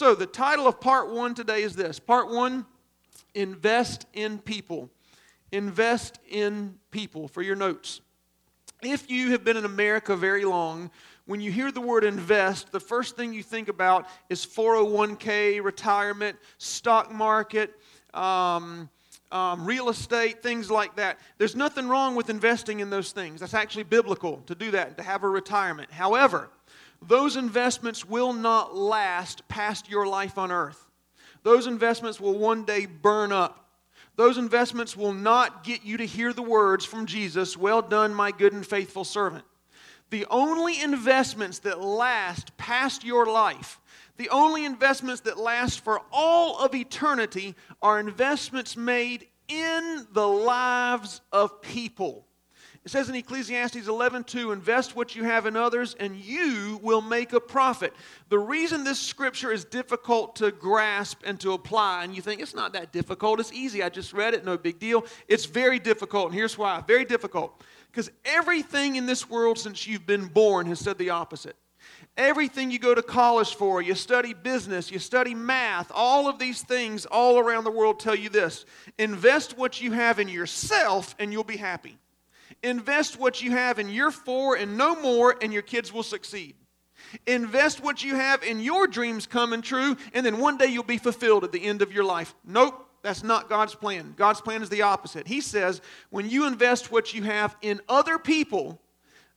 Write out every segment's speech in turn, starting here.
So, the title of part one today is this Part one Invest in People. Invest in People for your notes. If you have been in America very long, when you hear the word invest, the first thing you think about is 401k, retirement, stock market, um, um, real estate, things like that. There's nothing wrong with investing in those things. That's actually biblical to do that, to have a retirement. However, those investments will not last past your life on earth. Those investments will one day burn up. Those investments will not get you to hear the words from Jesus, Well done, my good and faithful servant. The only investments that last past your life, the only investments that last for all of eternity, are investments made in the lives of people. It says in Ecclesiastes 11:2, invest what you have in others and you will make a profit. The reason this scripture is difficult to grasp and to apply, and you think it's not that difficult, it's easy. I just read it, no big deal. It's very difficult, and here's why. Very difficult. Because everything in this world since you've been born has said the opposite. Everything you go to college for, you study business, you study math, all of these things all around the world tell you this invest what you have in yourself and you'll be happy. Invest what you have in your four and no more, and your kids will succeed. Invest what you have in your dreams coming true, and then one day you'll be fulfilled at the end of your life. Nope, that's not God's plan. God's plan is the opposite. He says, when you invest what you have in other people,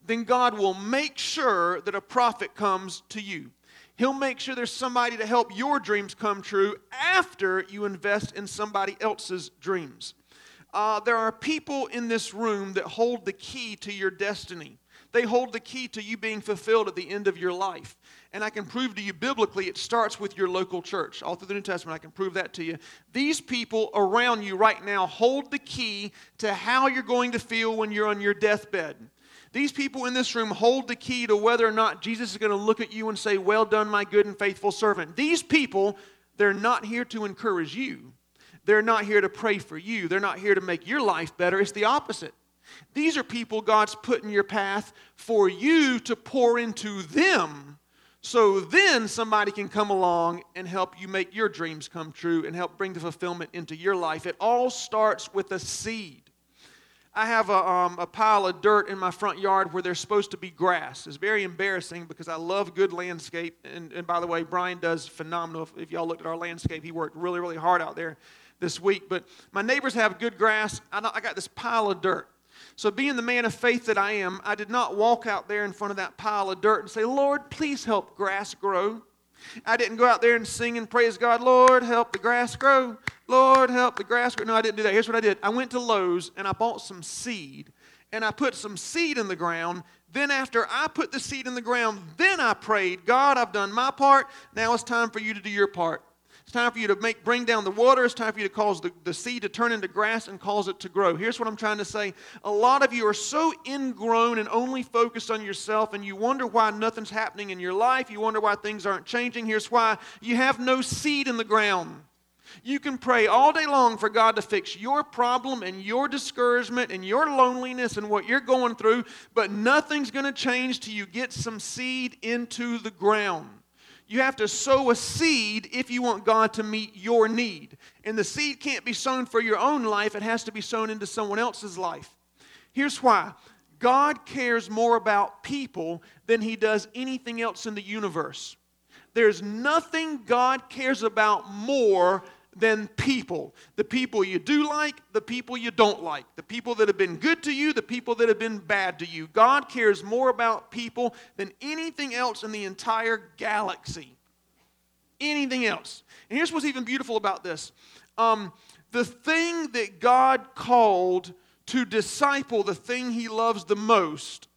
then God will make sure that a profit comes to you. He'll make sure there's somebody to help your dreams come true after you invest in somebody else's dreams uh, there are people in this room that hold the key to your destiny. They hold the key to you being fulfilled at the end of your life. And I can prove to you biblically, it starts with your local church. All through the New Testament, I can prove that to you. These people around you right now hold the key to how you're going to feel when you're on your deathbed. These people in this room hold the key to whether or not Jesus is going to look at you and say, Well done, my good and faithful servant. These people, they're not here to encourage you. They're not here to pray for you. They're not here to make your life better. It's the opposite. These are people God's put in your path for you to pour into them so then somebody can come along and help you make your dreams come true and help bring the fulfillment into your life. It all starts with a seed. I have a, um, a pile of dirt in my front yard where there's supposed to be grass. It's very embarrassing because I love good landscape. And, and by the way, Brian does phenomenal. If, if y'all looked at our landscape, he worked really, really hard out there this week. But my neighbors have good grass. I, I got this pile of dirt. So, being the man of faith that I am, I did not walk out there in front of that pile of dirt and say, Lord, please help grass grow. I didn't go out there and sing and praise God, Lord, help the grass grow. Lord, help the grass grow. No, I didn't do that. Here's what I did I went to Lowe's and I bought some seed and I put some seed in the ground. Then, after I put the seed in the ground, then I prayed, God, I've done my part. Now it's time for you to do your part. Time for you to make, bring down the water. It's time for you to cause the, the seed to turn into grass and cause it to grow. Here's what I'm trying to say. A lot of you are so ingrown and only focused on yourself, and you wonder why nothing's happening in your life. You wonder why things aren't changing. Here's why you have no seed in the ground. You can pray all day long for God to fix your problem and your discouragement and your loneliness and what you're going through, but nothing's going to change till you get some seed into the ground. You have to sow a seed if you want God to meet your need. And the seed can't be sown for your own life, it has to be sown into someone else's life. Here's why God cares more about people than he does anything else in the universe. There's nothing God cares about more than people. The people you do like, the people you don't like, the people that have been good to you, the people that have been bad to you. God cares more about people than anything else in the entire galaxy. Anything else. And here's what's even beautiful about this um, the thing that God called to disciple, the thing he loves the most,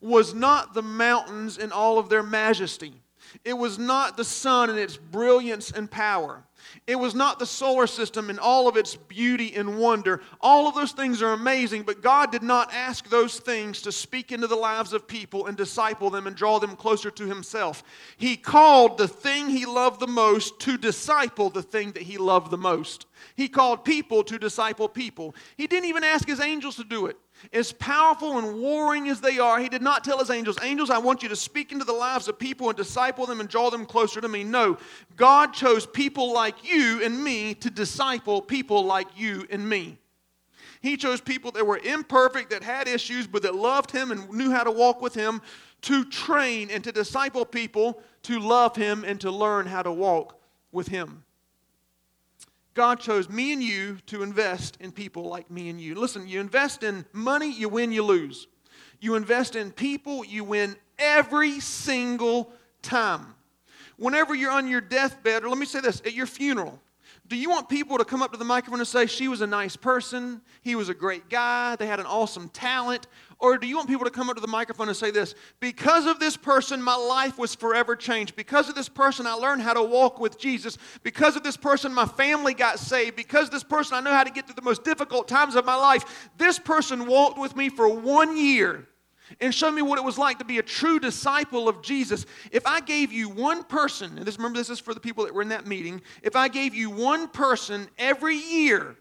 was not the mountains in all of their majesty. It was not the sun and its brilliance and power. It was not the solar system in all of its beauty and wonder. All of those things are amazing, but God did not ask those things to speak into the lives of people and disciple them and draw them closer to Himself. He called the thing He loved the most to disciple the thing that He loved the most. He called people to disciple people. He didn't even ask His angels to do it. As powerful and warring as they are, he did not tell his angels, Angels, I want you to speak into the lives of people and disciple them and draw them closer to me. No, God chose people like you and me to disciple people like you and me. He chose people that were imperfect, that had issues, but that loved him and knew how to walk with him to train and to disciple people to love him and to learn how to walk with him. God chose me and you to invest in people like me and you. Listen, you invest in money, you win, you lose. You invest in people, you win every single time. Whenever you're on your deathbed, or let me say this, at your funeral, do you want people to come up to the microphone and say, She was a nice person, he was a great guy, they had an awesome talent? Or do you want people to come up to the microphone and say this? Because of this person, my life was forever changed. Because of this person, I learned how to walk with Jesus. Because of this person, my family got saved. Because of this person, I know how to get through the most difficult times of my life. This person walked with me for one year and show me what it was like to be a true disciple of Jesus. If I gave you one person, and this remember this is for the people that were in that meeting, if I gave you one person every year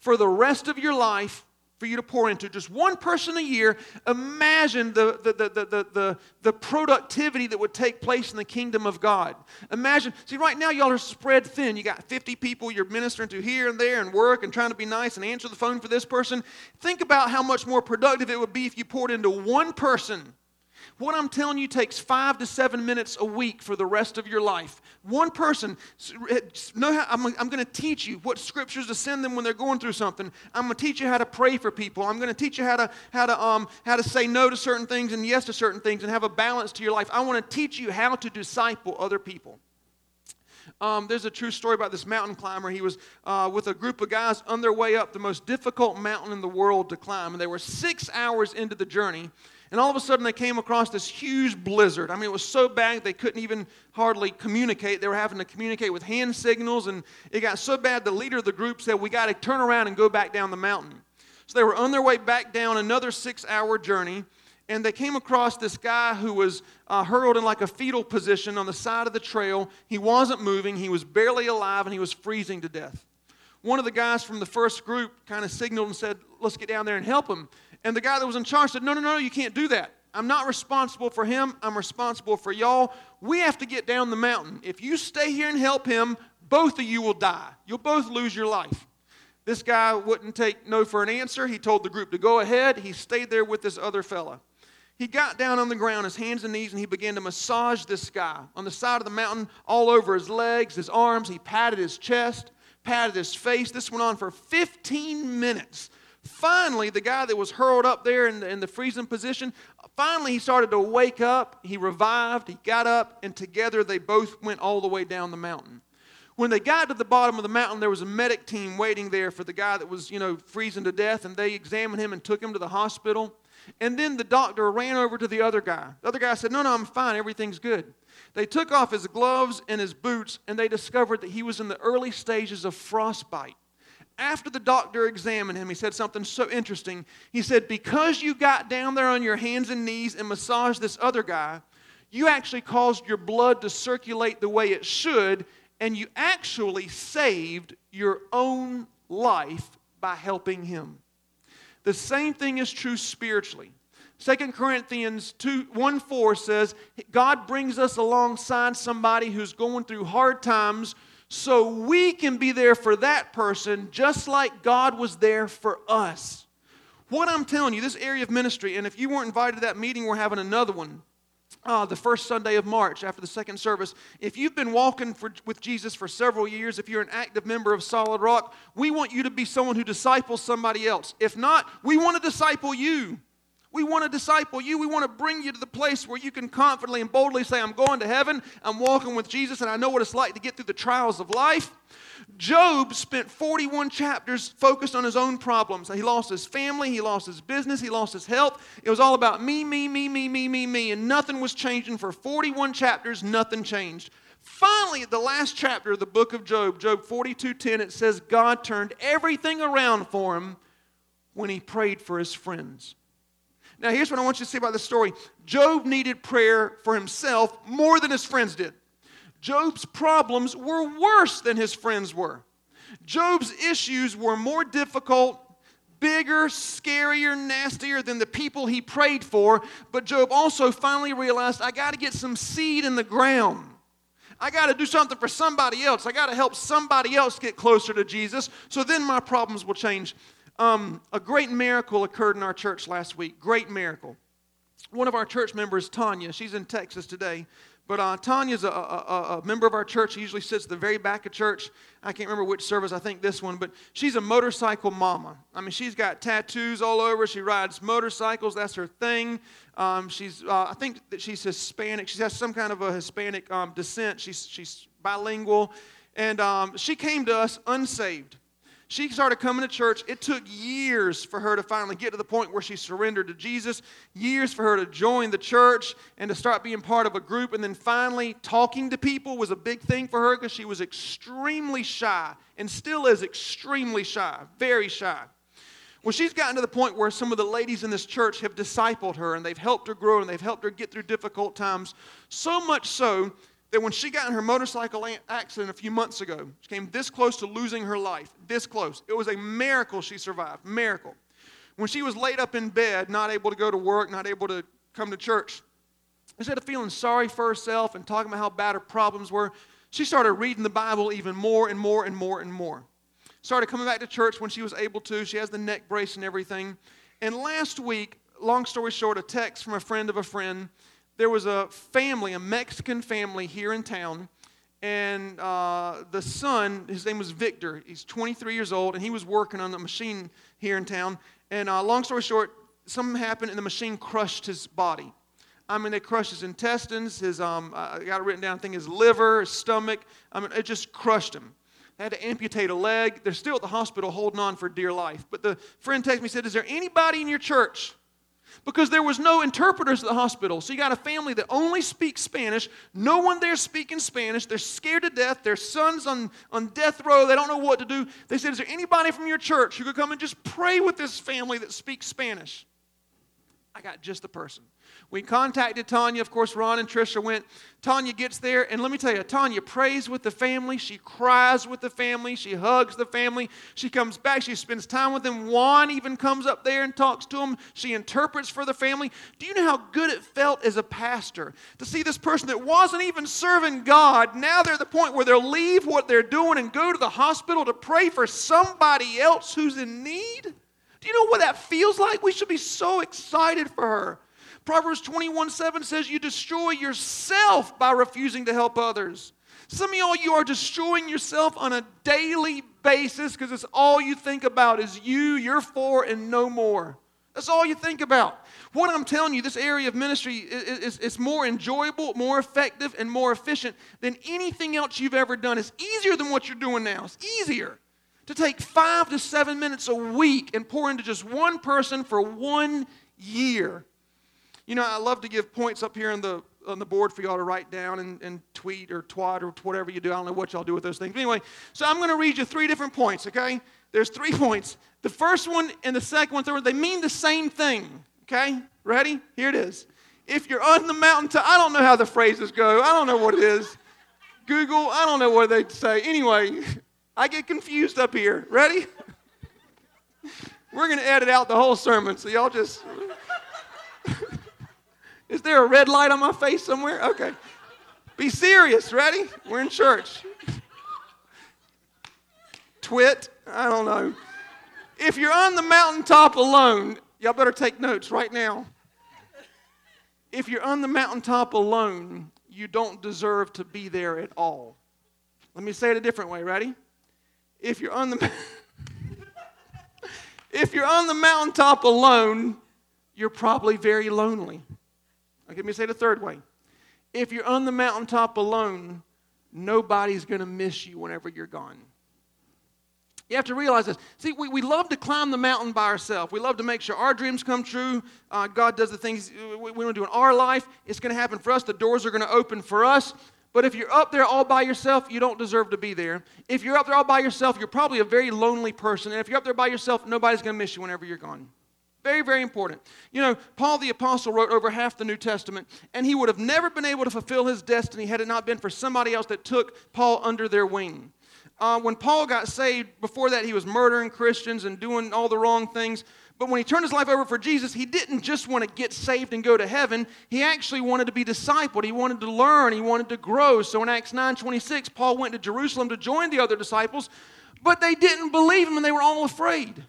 for the rest of your life, for you to pour into. Just one person a year imagine the, the, the, the, the, the, productivity that would take place in the kingdom of god. Imagine see right now y'all are spread thin. You got 50 people you're ministering to here and there and work and trying to be nice and answer the phone for this person. Think about how much more productive it would be if you poured into one person what I'm telling you takes five to seven minutes a week for the rest of your life. One person, eh, know how, I'm, I'm going to teach you what scriptures to send them when they're going through something. I'm going to teach you how to pray for people. I'm going to teach you how to, how, to, um, how to say no to certain things and yes to certain things and have a balance to your life. I want to teach you how to disciple other people. Um, there's a true story about this mountain climber. He was uh, with a group of guys on their way up the most difficult mountain in the world to climb. And they were six hours into the journey. And all of a sudden, they came across this huge blizzard. I mean, it was so bad they couldn't even hardly communicate. They were having to communicate with hand signals, and it got so bad the leader of the group said, We got to turn around and go back down the mountain. So they were on their way back down another six hour journey, and they came across this guy who was uh, hurled in like a fetal position on the side of the trail. He wasn't moving, he was barely alive, and he was freezing to death. One of the guys from the first group kind of signaled and said, Let's get down there and help him. And the guy that was in charge said, No, no, no, you can't do that. I'm not responsible for him. I'm responsible for y'all. We have to get down the mountain. If you stay here and help him, both of you will die. You'll both lose your life. This guy wouldn't take no for an answer. He told the group to go ahead. He stayed there with this other fella. He got down on the ground, his hands and knees, and he began to massage this guy on the side of the mountain, all over his legs, his arms. He patted his chest, patted his face. This went on for 15 minutes. Finally, the guy that was hurled up there in the, in the freezing position, finally he started to wake up. He revived, he got up, and together they both went all the way down the mountain. When they got to the bottom of the mountain, there was a medic team waiting there for the guy that was, you know, freezing to death, and they examined him and took him to the hospital. And then the doctor ran over to the other guy. The other guy said, No, no, I'm fine. Everything's good. They took off his gloves and his boots, and they discovered that he was in the early stages of frostbite after the doctor examined him, he said something so interesting. He said, Because you got down there on your hands and knees and massaged this other guy, you actually caused your blood to circulate the way it should, and you actually saved your own life by helping him. The same thing is true spiritually. 2 Corinthians 2, 1 4 says, God brings us alongside somebody who's going through hard times so we can be there for that person just like God was there for us. What I'm telling you, this area of ministry, and if you weren't invited to that meeting, we're having another one. Uh, the first Sunday of March after the second service. If you've been walking for, with Jesus for several years, if you're an active member of Solid Rock, we want you to be someone who disciples somebody else. If not, we want to disciple you. We want to disciple you. We want to bring you to the place where you can confidently and boldly say, I'm going to heaven. I'm walking with Jesus, and I know what it's like to get through the trials of life. Job spent 41 chapters focused on his own problems. He lost his family, he lost his business, he lost his health. It was all about me, me, me, me, me, me, me, and nothing was changing. For 41 chapters, nothing changed. Finally, at the last chapter of the book of Job, Job 42:10, it says God turned everything around for him when he prayed for his friends. Now, here's what I want you to see about this story Job needed prayer for himself more than his friends did. Job's problems were worse than his friends were. Job's issues were more difficult, bigger, scarier, nastier than the people he prayed for. But Job also finally realized I got to get some seed in the ground. I got to do something for somebody else. I got to help somebody else get closer to Jesus. So then my problems will change. Um, a great miracle occurred in our church last week. Great miracle. One of our church members, Tanya, she's in Texas today. But uh, Tanya's a, a, a, member of our church. She usually sits at the very back of church. I can't remember which service, I think this one, but she's a motorcycle mama. I mean, she's got tattoos all over. She rides motorcycles, that's her thing. Um, she's, uh, I think that she's Hispanic. She has some kind of a Hispanic um, descent. She's, she's bilingual. And um, she came to us unsaved. She started coming to church. It took years for her to finally get to the point where she surrendered to Jesus, years for her to join the church and to start being part of a group. And then finally, talking to people was a big thing for her because she was extremely shy and still is extremely shy, very shy. Well, she's gotten to the point where some of the ladies in this church have discipled her and they've helped her grow and they've helped her get through difficult times. So much so that when she got in her motorcycle accident a few months ago, she came this close to losing her life. This close. It was a miracle she survived. Miracle. When she was laid up in bed, not able to go to work, not able to come to church, instead of feeling sorry for herself and talking about how bad her problems were, she started reading the Bible even more and more and more and more. Started coming back to church when she was able to. She has the neck brace and everything. And last week, long story short, a text from a friend of a friend there was a family, a Mexican family here in town, and uh, the son, his name was Victor. He's 23 years old, and he was working on a machine here in town. And uh, long story short, something happened, and the machine crushed his body. I mean, they crushed his intestines, his, um, I got it written down, I think his liver, his stomach. I mean, it just crushed him. They had to amputate a leg. They're still at the hospital holding on for dear life. But the friend texted me, said, Is there anybody in your church because there was no interpreters at the hospital. So you got a family that only speaks Spanish. No one there speaking Spanish. They're scared to death. Their son's on, on death row. They don't know what to do. They said, Is there anybody from your church who could come and just pray with this family that speaks Spanish? I got just the person. We contacted Tanya. Of course, Ron and Trisha went. Tanya gets there, and let me tell you, Tanya prays with the family. She cries with the family. She hugs the family. She comes back. She spends time with them. Juan even comes up there and talks to them. She interprets for the family. Do you know how good it felt as a pastor to see this person that wasn't even serving God? Now they're at the point where they'll leave what they're doing and go to the hospital to pray for somebody else who's in need? Do you know what that feels like? We should be so excited for her. Proverbs 21 7 says, You destroy yourself by refusing to help others. Some of y'all, you are destroying yourself on a daily basis because it's all you think about is you, you're for, and no more. That's all you think about. What I'm telling you, this area of ministry is, is, is, more enjoyable, more effective, and more efficient than anything else you've ever done. It's easier than what you're doing now. It's easier to take five to seven minutes a week and pour into just one person for one year. You know, I love to give points up here on the on the board for y'all to write down and, and tweet or twat or whatever you do. I don't know what y'all do with those things. But anyway, so I'm going to read you three different points, okay? There's three points. The first one and the second one, third one, they mean the same thing, okay? Ready? Here it is. If you're on the mountaintop, I don't know how the phrases go. I don't know what it is. Google, I don't know what they say. Anyway, I get confused up here. Ready? We're going to edit out the whole sermon, so y'all just. Is there a red light on my face somewhere? Okay. Be serious. Ready? We're in church. Twit. I don't know. If you're on the mountaintop alone, y'all better take notes right now. If you're on the mountaintop alone, you don't deserve to be there at all. Let me say it a different way. Ready? If you're on the if you're on the mountaintop alone, you're probably very lonely. Okay, let me say it a third way. If you're on the mountaintop alone, nobody's going to miss you whenever you're gone. You have to realize this. See, we, we love to climb the mountain by ourselves. We love to make sure our dreams come true. Uh, God does the things we, we want to do in our life. It's going to happen for us. The doors are going to open for us. But if you're up there all by yourself, you don't deserve to be there. If you're up there all by yourself, you're probably a very lonely person. And if you're up there by yourself, nobody's going to miss you whenever you're gone. Very, very important. You know, Paul the Apostle wrote over half the New Testament, and he would have never been able to fulfill his destiny had it not been for somebody else that took Paul under their wing. Uh, when Paul got saved, before that, he was murdering Christians and doing all the wrong things. But when he turned his life over for Jesus, he didn't just want to get saved and go to heaven. He actually wanted to be discipled. He wanted to learn. He wanted to grow. So in Acts 9 26, Paul went to Jerusalem to join the other disciples, but they didn't believe him and they were all afraid.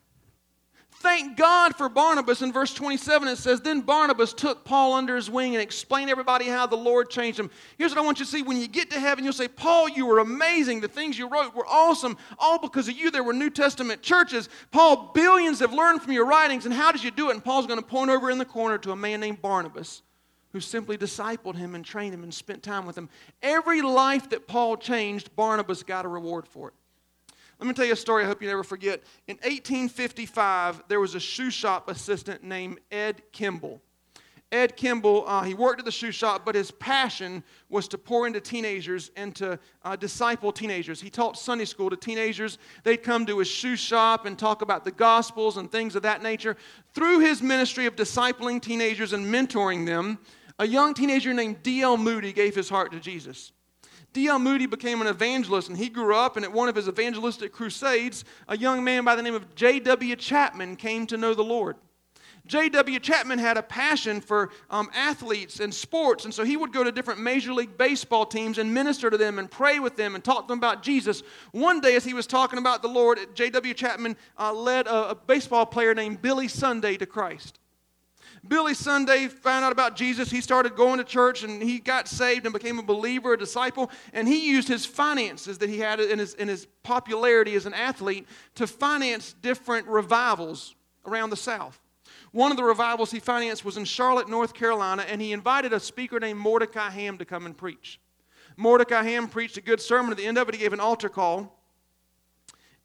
Thank God for Barnabas. In verse 27, it says, Then Barnabas took Paul under his wing and explained everybody how the Lord changed him. Here's what I want you to see. When you get to heaven, you'll say, Paul, you were amazing. The things you wrote were awesome. All because of you, there were New Testament churches. Paul, billions have learned from your writings. And how did you do it? And Paul's going to point over in the corner to a man named Barnabas who simply discipled him and trained him and spent time with him. Every life that Paul changed, Barnabas got a reward for it. Let me tell you a story I hope you never forget. In 1855, there was a shoe shop assistant named Ed Kimball. Ed Kimball, uh, he worked at the shoe shop, but his passion was to pour into teenagers and to uh, disciple teenagers. He taught Sunday school to teenagers. They'd come to his shoe shop and talk about the Gospels and things of that nature. Through his ministry of discipling teenagers and mentoring them, a young teenager named D.L. Moody gave his heart to Jesus. D.L. Moody became an evangelist, and he grew up, and at one of his evangelistic crusades, a young man by the name of J.W. Chapman came to know the Lord. J.W. Chapman had a passion for um, athletes and sports, and so he would go to different Major League Baseball teams and minister to them and pray with them and talk to them about Jesus. One day, as he was talking about the Lord, J.W. Chapman uh, led a, a baseball player named Billy Sunday to Christ. Billy Sunday found out about Jesus. He started going to church and he got saved and became a believer, a disciple. And he used his finances that he had in his, in his popularity as an athlete to finance different revivals around the South. One of the revivals he financed was in Charlotte, North Carolina, and he invited a speaker named Mordecai Ham to come and preach. Mordecai Ham preached a good sermon. At the end of it, he gave an altar call.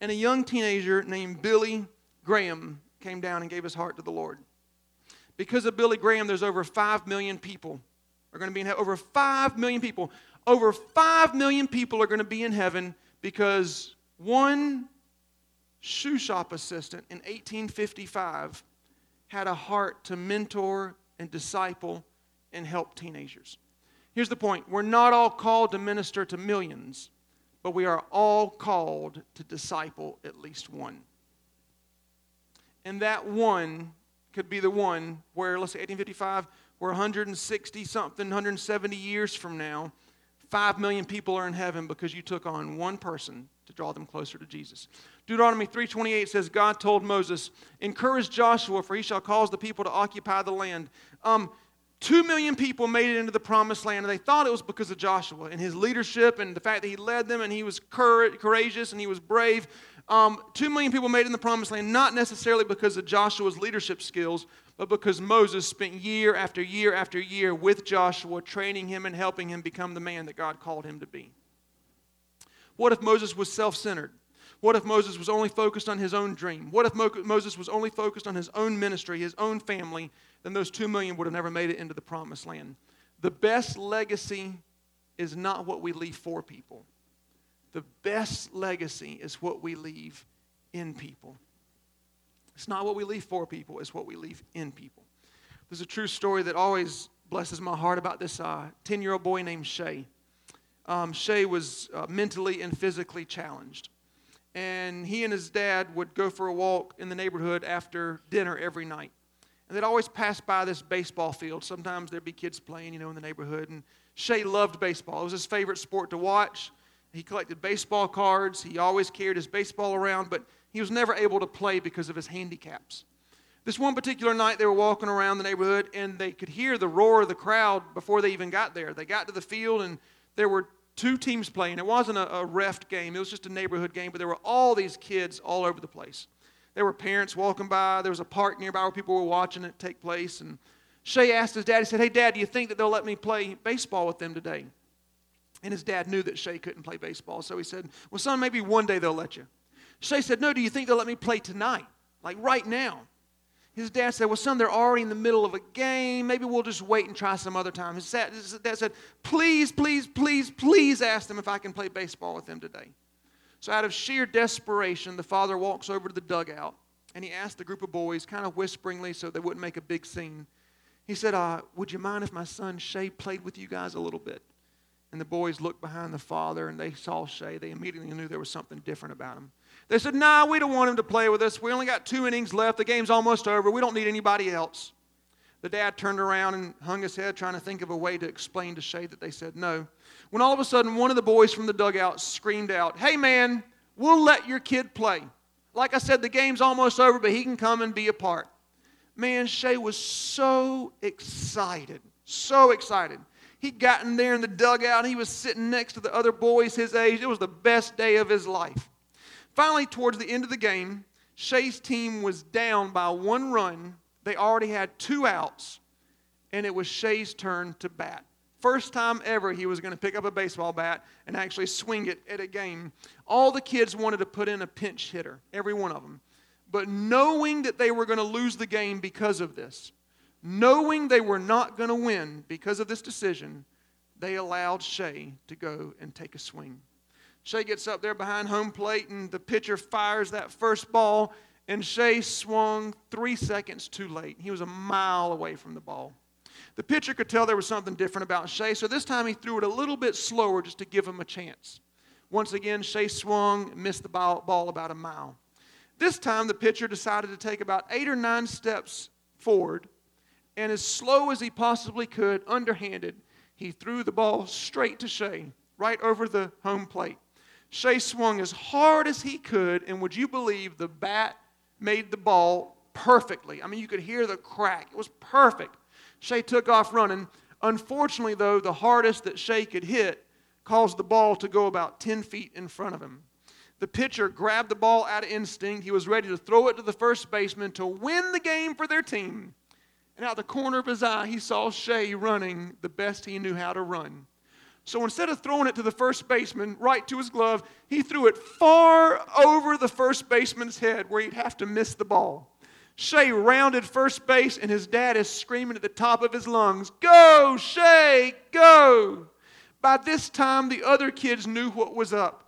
And a young teenager named Billy Graham came down and gave his heart to the Lord. Because of Billy Graham, there's over 5 million people are going to be in heaven. Over 5 million people. Over 5 million people are going to be in heaven because one shoe shop assistant in 1855 had a heart to mentor and disciple and help teenagers. Here's the point we're not all called to minister to millions, but we are all called to disciple at least one. And that one could be the one where, let's say 1855, where 160 something, 170 years from now, 5 million people are in heaven because you took on one person to draw them closer to Jesus. Deuteronomy 3:28 says God told Moses, "Encourage Joshua for he shall cause the people to occupy the land." Um, Two million people made it into the promised land, and they thought it was because of Joshua and his leadership and the fact that he led them and he was courageous and he was brave. Um, two million people made in the promised land, not necessarily because of Joshua's leadership skills, but because Moses spent year after year after year with Joshua, training him and helping him become the man that God called him to be. What if Moses was self centered? What if Moses was only focused on his own dream? What if Mo- Moses was only focused on his own ministry, his own family? Then those two million would have never made it into the promised land. The best legacy is not what we leave for people, the best legacy is what we leave in people. It's not what we leave for people, it's what we leave in people. There's a true story that always blesses my heart about this 10 uh, year old boy named Shay. Um, Shay was uh, mentally and physically challenged. And he and his dad would go for a walk in the neighborhood after dinner every night. And they'd always pass by this baseball field. Sometimes there'd be kids playing, you know, in the neighborhood. And Shay loved baseball. It was his favorite sport to watch. He collected baseball cards. He always carried his baseball around, but he was never able to play because of his handicaps. This one particular night, they were walking around the neighborhood and they could hear the roar of the crowd before they even got there. They got to the field and there were two teams playing. It wasn't a, a ref game, it was just a neighborhood game, but there were all these kids all over the place. There were parents walking by. There was a park nearby where people were watching it take place. And Shay asked his dad, he said, Hey, dad, do you think that they'll let me play baseball with them today? And his dad knew that Shay couldn't play baseball, so he said, Well, son, maybe one day they'll let you. Shay said, No, do you think they'll let me play tonight? Like right now? His dad said, Well, son, they're already in the middle of a game. Maybe we'll just wait and try some other time. His dad said, Please, please, please, please ask them if I can play baseball with them today. So, out of sheer desperation, the father walks over to the dugout and he asked the group of boys, kind of whisperingly so they wouldn't make a big scene, he said, uh, Would you mind if my son Shay played with you guys a little bit? And the boys looked behind the father and they saw Shay. They immediately knew there was something different about him. They said, Nah, we don't want him to play with us. We only got two innings left. The game's almost over. We don't need anybody else. The dad turned around and hung his head, trying to think of a way to explain to Shay that they said no. When all of a sudden, one of the boys from the dugout screamed out, Hey, man, we'll let your kid play. Like I said, the game's almost over, but he can come and be a part. Man, Shay was so excited, so excited. He'd gotten there in the dugout. He was sitting next to the other boys his age. It was the best day of his life. Finally, towards the end of the game, Shay's team was down by one run. They already had two outs, and it was Shay's turn to bat. First time ever he was going to pick up a baseball bat and actually swing it at a game. All the kids wanted to put in a pinch hitter, every one of them. But knowing that they were going to lose the game because of this, knowing they were not going to win because of this decision, they allowed Shay to go and take a swing. Shay gets up there behind home plate, and the pitcher fires that first ball, and Shay swung three seconds too late. He was a mile away from the ball. The pitcher could tell there was something different about Shay, so this time he threw it a little bit slower just to give him a chance. Once again, Shay swung, missed the ball, ball about a mile. This time, the pitcher decided to take about eight or nine steps forward, and as slow as he possibly could, underhanded, he threw the ball straight to Shay, right over the home plate. Shay swung as hard as he could, and would you believe the bat made the ball perfectly? I mean, you could hear the crack. It was perfect. Shay took off running. Unfortunately, though, the hardest that Shay could hit caused the ball to go about 10 feet in front of him. The pitcher grabbed the ball out of instinct. He was ready to throw it to the first baseman to win the game for their team. And out the corner of his eye, he saw Shay running the best he knew how to run. So instead of throwing it to the first baseman right to his glove, he threw it far over the first baseman's head where he'd have to miss the ball. Shay rounded first base, and his dad is screaming at the top of his lungs, Go, Shay, go! By this time, the other kids knew what was up.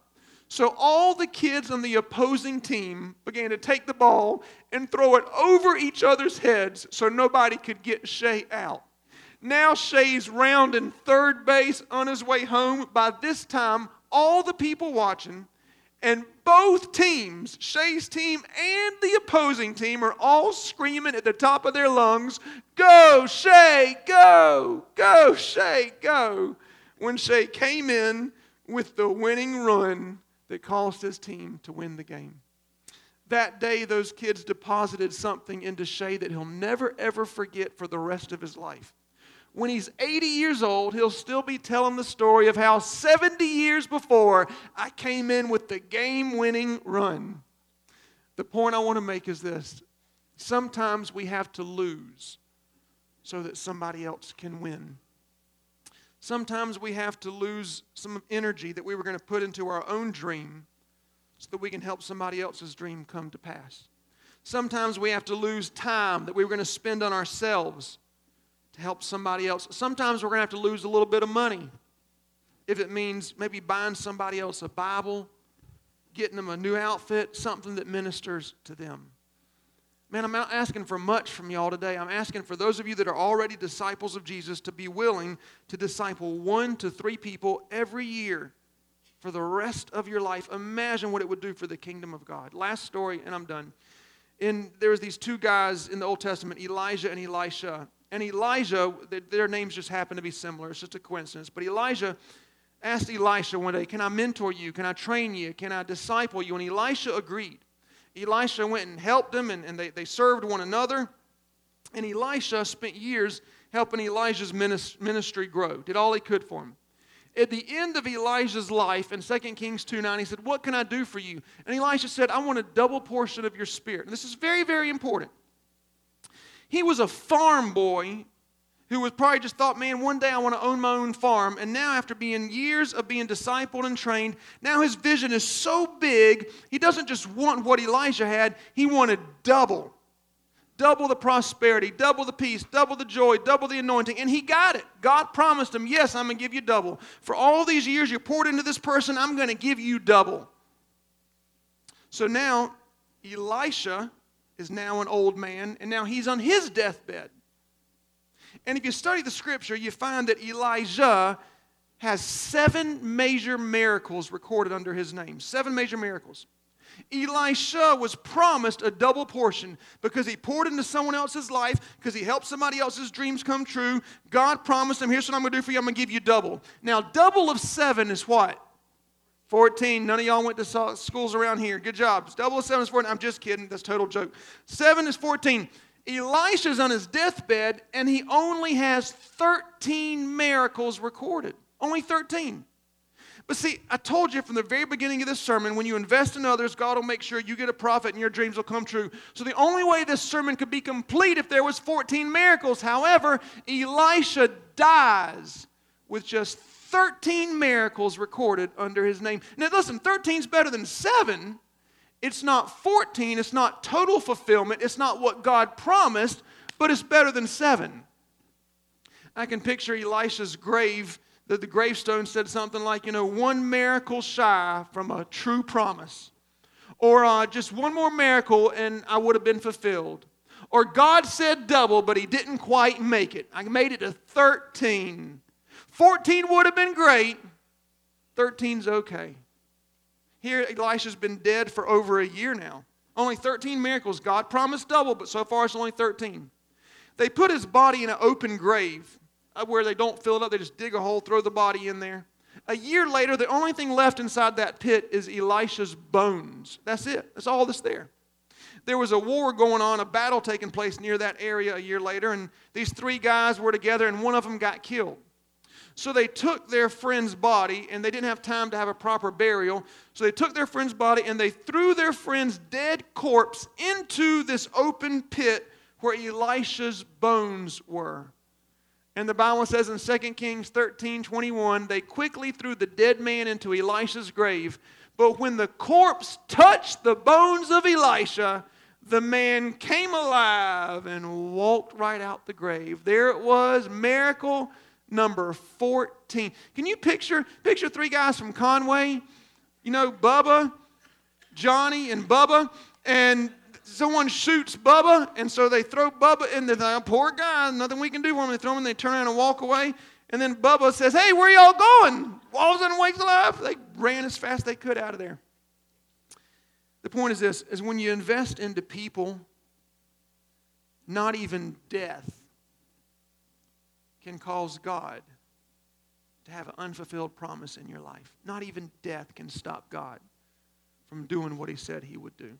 So all the kids on the opposing team began to take the ball and throw it over each other's heads so nobody could get Shay out. Now Shay's rounding third base on his way home. By this time, all the people watching and both teams, Shay's team and the opposing team, are all screaming at the top of their lungs, Go, Shay, go, go, Shay, go. When Shay came in with the winning run that caused his team to win the game. That day, those kids deposited something into Shay that he'll never, ever forget for the rest of his life when he's 80 years old, he'll still be telling the story of how 70 years before I came in with the game winning run. The point I want to make is this sometimes we have to lose so that somebody else can win. Sometimes we have to lose some energy that we were going to put into our own dream so that we can help somebody else's dream come to pass. Sometimes we have to lose time that we were going to spend on ourselves to help somebody else. Sometimes we're going to have to lose a little bit of money if it means maybe buying somebody else a Bible, getting them a new outfit, something that ministers to them. Man, I'm not asking for much from y'all today. I'm asking for those of you that are already disciples of Jesus to be willing to disciple one to three people every year for the rest of your life. Imagine what it would do for the kingdom of God. Last story, and I'm done. In there was these two guys in the Old Testament, Elijah and Elisha and Elijah, their names just happen to be similar. It's just a coincidence. But Elijah asked Elisha one day, Can I mentor you? Can I train you? Can I disciple you? And Elisha agreed. Elisha went and helped him, and, and they, they served one another. And Elisha spent years helping Elijah's ministry grow, did all he could for him. At the end of Elijah's life in 2 Kings 2 9, he said, What can I do for you? And Elisha said, I want a double portion of your spirit. And this is very, very important. He was a farm boy who was probably just thought, man, one day I want to own my own farm. And now, after being years of being discipled and trained, now his vision is so big, he doesn't just want what Elijah had, he wanted double. Double the prosperity, double the peace, double the joy, double the anointing. And he got it. God promised him, yes, I'm going to give you double. For all these years you poured into this person, I'm going to give you double. So now, Elisha is now an old man, and now he's on his deathbed. And if you study the scripture, you find that Elijah has seven major miracles recorded under his name. Seven major miracles. Elisha was promised a double portion because he poured into someone else's life, because he helped somebody else's dreams come true. God promised him, Here's what I'm going to do for you I'm going to give you double. Now, double of seven is what? 14. None of y'all went to schools around here. Good job. Double of seven is 14. I'm just kidding. That's total joke. Seven is 14. Elisha's on his deathbed, and he only has 13 miracles recorded. Only 13. But see, I told you from the very beginning of this sermon when you invest in others, God will make sure you get a profit and your dreams will come true. So the only way this sermon could be complete if there was 14 miracles. However, Elisha dies with just 13 miracles recorded under his name. Now listen, 13 is better than 7. It's not 14, it's not total fulfillment, it's not what God promised, but it's better than 7. I can picture Elisha's grave that the gravestone said something like, you know, one miracle shy from a true promise. Or uh, just one more miracle and I would have been fulfilled. Or God said double, but he didn't quite make it. I made it to 13. 14 would have been great. 13's okay. Here, Elisha's been dead for over a year now. Only 13 miracles. God promised double, but so far it's only 13. They put his body in an open grave. Uh, where they don't fill it up, they just dig a hole, throw the body in there. A year later, the only thing left inside that pit is Elisha's bones. That's it, that's all that's there. There was a war going on, a battle taking place near that area a year later, and these three guys were together, and one of them got killed. So they took their friend's body, and they didn't have time to have a proper burial. So they took their friend's body and they threw their friend's dead corpse into this open pit where Elisha's bones were. And the Bible says in 2 Kings 13 21, they quickly threw the dead man into Elisha's grave. But when the corpse touched the bones of Elisha, the man came alive and walked right out the grave. There it was, miracle number 14. Can you picture picture three guys from Conway? You know, Bubba, Johnny, and Bubba, and someone shoots Bubba, and so they throw Bubba in the thing. Poor guy, nothing we can do for him. They throw him and they turn around and walk away. And then Bubba says, Hey, where y'all going? All of a sudden wakes alive. They ran as fast as they could out of there. The point is this is when you invest into people, not even death can cause God to have an unfulfilled promise in your life. Not even death can stop God from doing what he said he would do.